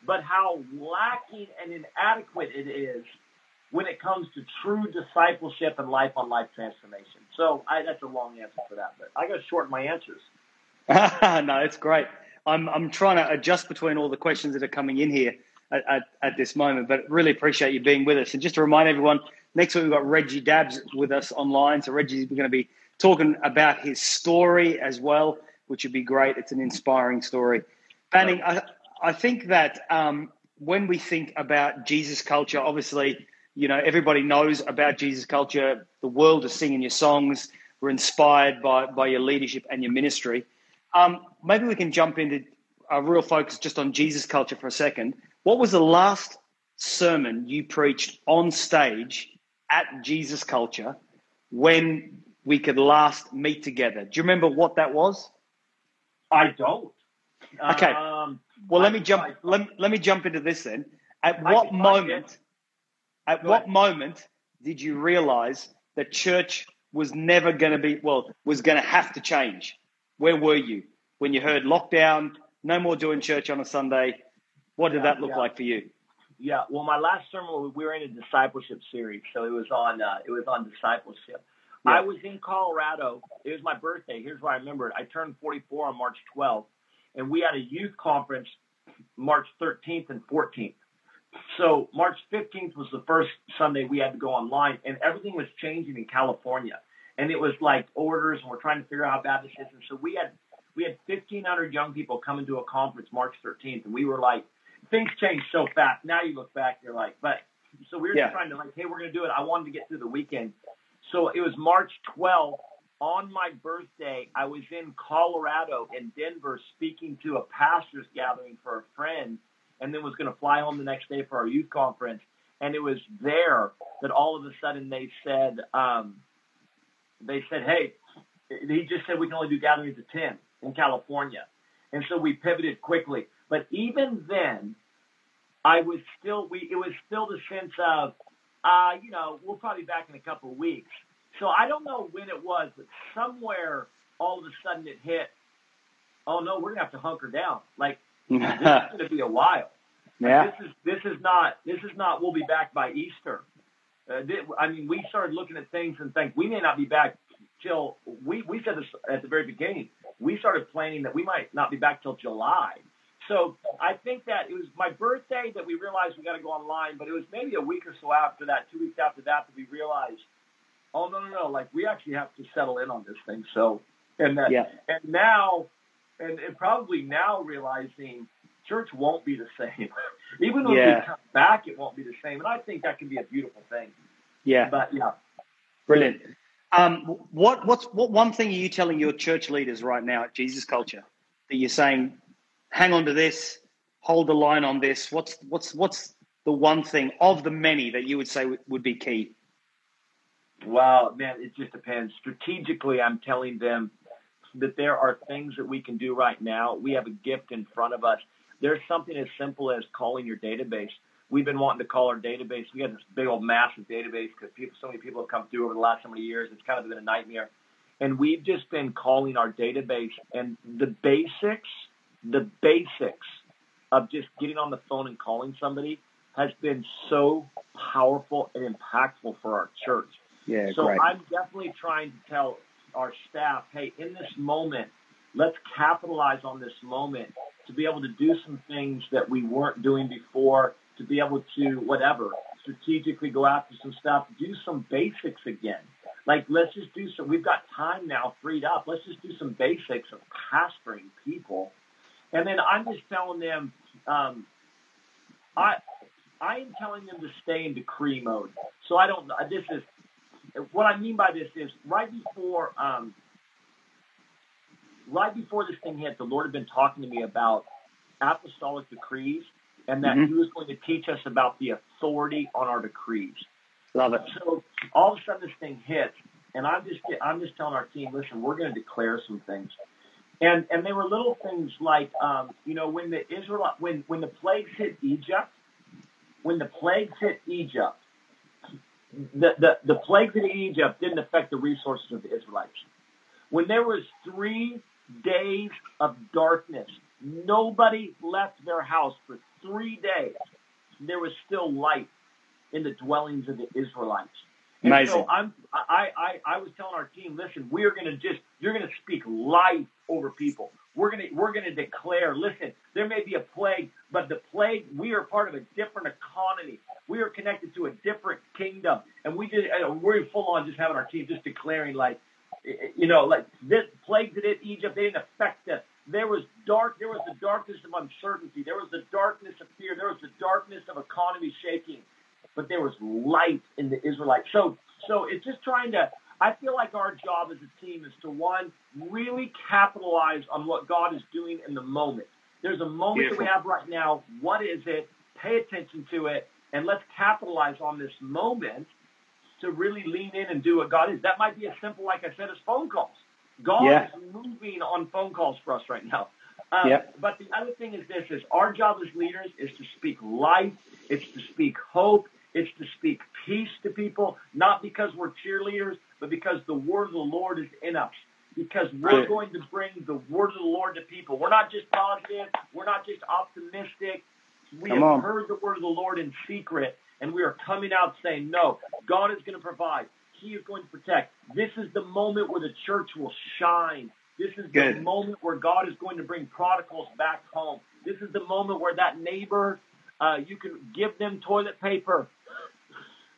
but how lacking and inadequate it is when it comes to true discipleship and life on life transformation. So I, that's a long answer for that, but I got to shorten my answers. no, it's great. I'm I'm trying to adjust between all the questions that are coming in here at, at, at this moment, but really appreciate you being with us. And just to remind everyone, next week we've got Reggie Dabbs with us online. So Reggie's going to be talking about his story as well, which would be great. It's an inspiring story. Banning, I, I think that um, when we think about Jesus culture, obviously, you know, everybody knows about Jesus culture. The world is singing your songs. We're inspired by, by your leadership and your ministry. Um, maybe we can jump into a real focus just on Jesus culture for a second. What was the last sermon you preached on stage at Jesus culture when we could last meet together? Do you remember what that was? I don't. Okay. Um, Well, let me jump. I- Let, let me jump into this then. At I what moment? At Go what ahead. moment did you realize that church was never going to be well was going to have to change? Where were you when you heard lockdown? No more doing church on a Sunday. What did Yeah, that look yeah. like for you? Yeah, well, my last sermon we were in a discipleship series, so it was on uh, it was on discipleship. Yeah. I was in Colorado. It was my birthday. Here's why I remember it. I turned 44 on March 12th, and we had a youth conference March 13th and 14th. So March 15th was the first Sunday we had to go online, and everything was changing in California, and it was like orders, and we're trying to figure out how bad this is. And so we had we had 1,500 young people coming to a conference March 13th, and we were like things change so fast. Now you look back, you're like, but so we were Yeah. just trying to like, hey, we're gonna do it. I wanted to get through the weekend, so it was March 12th. On my birthday, I was in Colorado in Denver speaking to a pastors gathering for a friend, and then was going to fly home the next day for our youth conference. And it was there that all of a sudden they said, um, they said, hey, he just said we can only do gatherings of 10 in California. And so we pivoted quickly. But even then, I was still, we, it was still the sense of, uh, you know, we'll probably be back in a couple of weeks. So I don't know when it was, but somewhere all of a sudden it hit, oh no, we're to have to hunker down. Like, this is to be a while. Yeah. This is this is not this is not. We'll be back by Easter. Uh, I mean, we started looking at things and think we may not be back till we we said this at the very beginning. We started planning that we might not be back till July. So I think that it was my birthday that we realized we got to go online, but it was maybe a week or so after that, two weeks after that, that we realized, oh no no no, like we actually have to settle in on this thing. So and that yeah, and now, and, and probably now realizing church won't be the same. Even when Yeah. we come back, it won't be the same. And I think that can be a beautiful thing. yeah. But yeah, Brilliant. Um, what what's what one thing are you telling your church leaders right now at Jesus Culture that you're saying, hang on to this, hold the line on this? What's what's what's the one thing of the many that you would say would- be key? Wow, man, it just depends. Strategically, I'm telling them that there are things that we can do right now. We have a gift in front of us. There's something as simple as calling your database. We've been wanting to call our database. We have this big old massive database because so many people have come through over the last so many years. It's kind of been a nightmare. And we've just been calling our database and the basics, the basics of just getting on the phone and calling somebody has been so powerful and impactful for our church. Yeah, So great. I'm definitely trying to tell our staff, hey, in this moment, let's capitalize on this moment to be able to do some things that we weren't doing before, to be able to whatever. strategically go after some stuff, do some basics again. Like, let's just do some, we've got time now freed up. Let's just do some basics of pastoring people. And then I'm just telling them, um, I, I am telling them to stay in decree mode. So I don't, this is, what I mean by this is right before, um, right before this thing hit, the Lord had been talking to me about apostolic decrees and that mm-hmm. he was going to teach us about the authority on our decrees. Love it. So all of a sudden this thing hits, and I'm just I'm just telling our team, listen, we're going to declare some things, and and they were little things like um, you know when the Israel when when the plagues hit Egypt, when the plagues hit Egypt, the the the plagues in Egypt didn't affect the resources of the Israelites. When there was three days of darkness, nobody left their house for three days. There was still light in the dwellings of the Israelites. And So I'm, I, I, I was telling our team, listen, we are going to just, you're going to speak life over people. We're going to, we're going to declare, listen, there may be a plague, but the plague, we are part of a different economy. We are connected to a different kingdom. And we did, we're full on just having our team just declaring like, you know, like this plague that hit Egypt, they didn't affect us. There was dark, there was the darkness of uncertainty. There was the darkness of fear. There was the darkness of economy shaking but there was light in the Israelites. So, so it's just trying to. I feel like our job as a team is to one really capitalize on what God is doing in the moment. There's a moment Beautiful. that we have right now. What is it? Pay attention to it, and let's capitalize on this moment to really lean in and do what God is. That might be as simple, like I said, as phone calls. God yeah. is moving on phone calls for us right now. Um, yep. But the other thing is this: is our job as leaders is to speak life, it's to speak hope, it's to speak peace to people, not because we're cheerleaders, but because the word of the Lord is in us. Because we're going to bring the word of the Lord to people. We're not just positive. We're not just optimistic. We Come have on. heard the word of the Lord in secret, and we are coming out saying, no, God is going to provide. He is going to protect. This is the moment where the church will shine. This is Good. the moment where God is going to bring prodigals back home. This is the moment where that neighbor, uh, you can give them toilet paper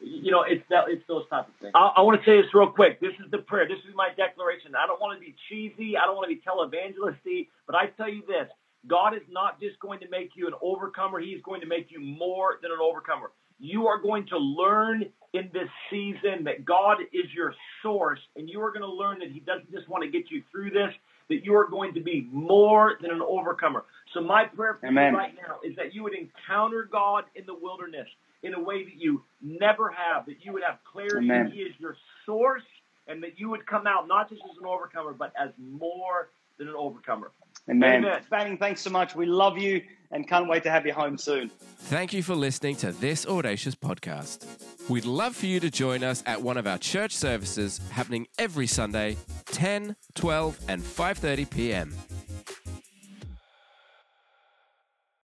you know, it's that it's those type of things. I, I want to say this real quick. This is the prayer. This is my declaration. I don't want to be cheesy. I don't want to be televangelisty, but I tell you this: God is not just going to make you an overcomer. He's going to make you more than an overcomer. You are going to learn in this season that God is your source, and you are going to learn that He doesn't just want to get you through this, that you are going to be more than an overcomer. So, my prayer for Amen. you right now is that you would encounter God in the wilderness in a way that you never have, that you would have clarity Amen. He is your source, and that you would come out not just as an overcomer, but as more than an overcomer. Amen. Amen. Banning, thanks so much. We love you and can't wait to have you home soon. Thank you for listening to this Audacious podcast. We'd love for you to join us at one of our church services happening every Sunday, 10, 12, and 5:30 p.m.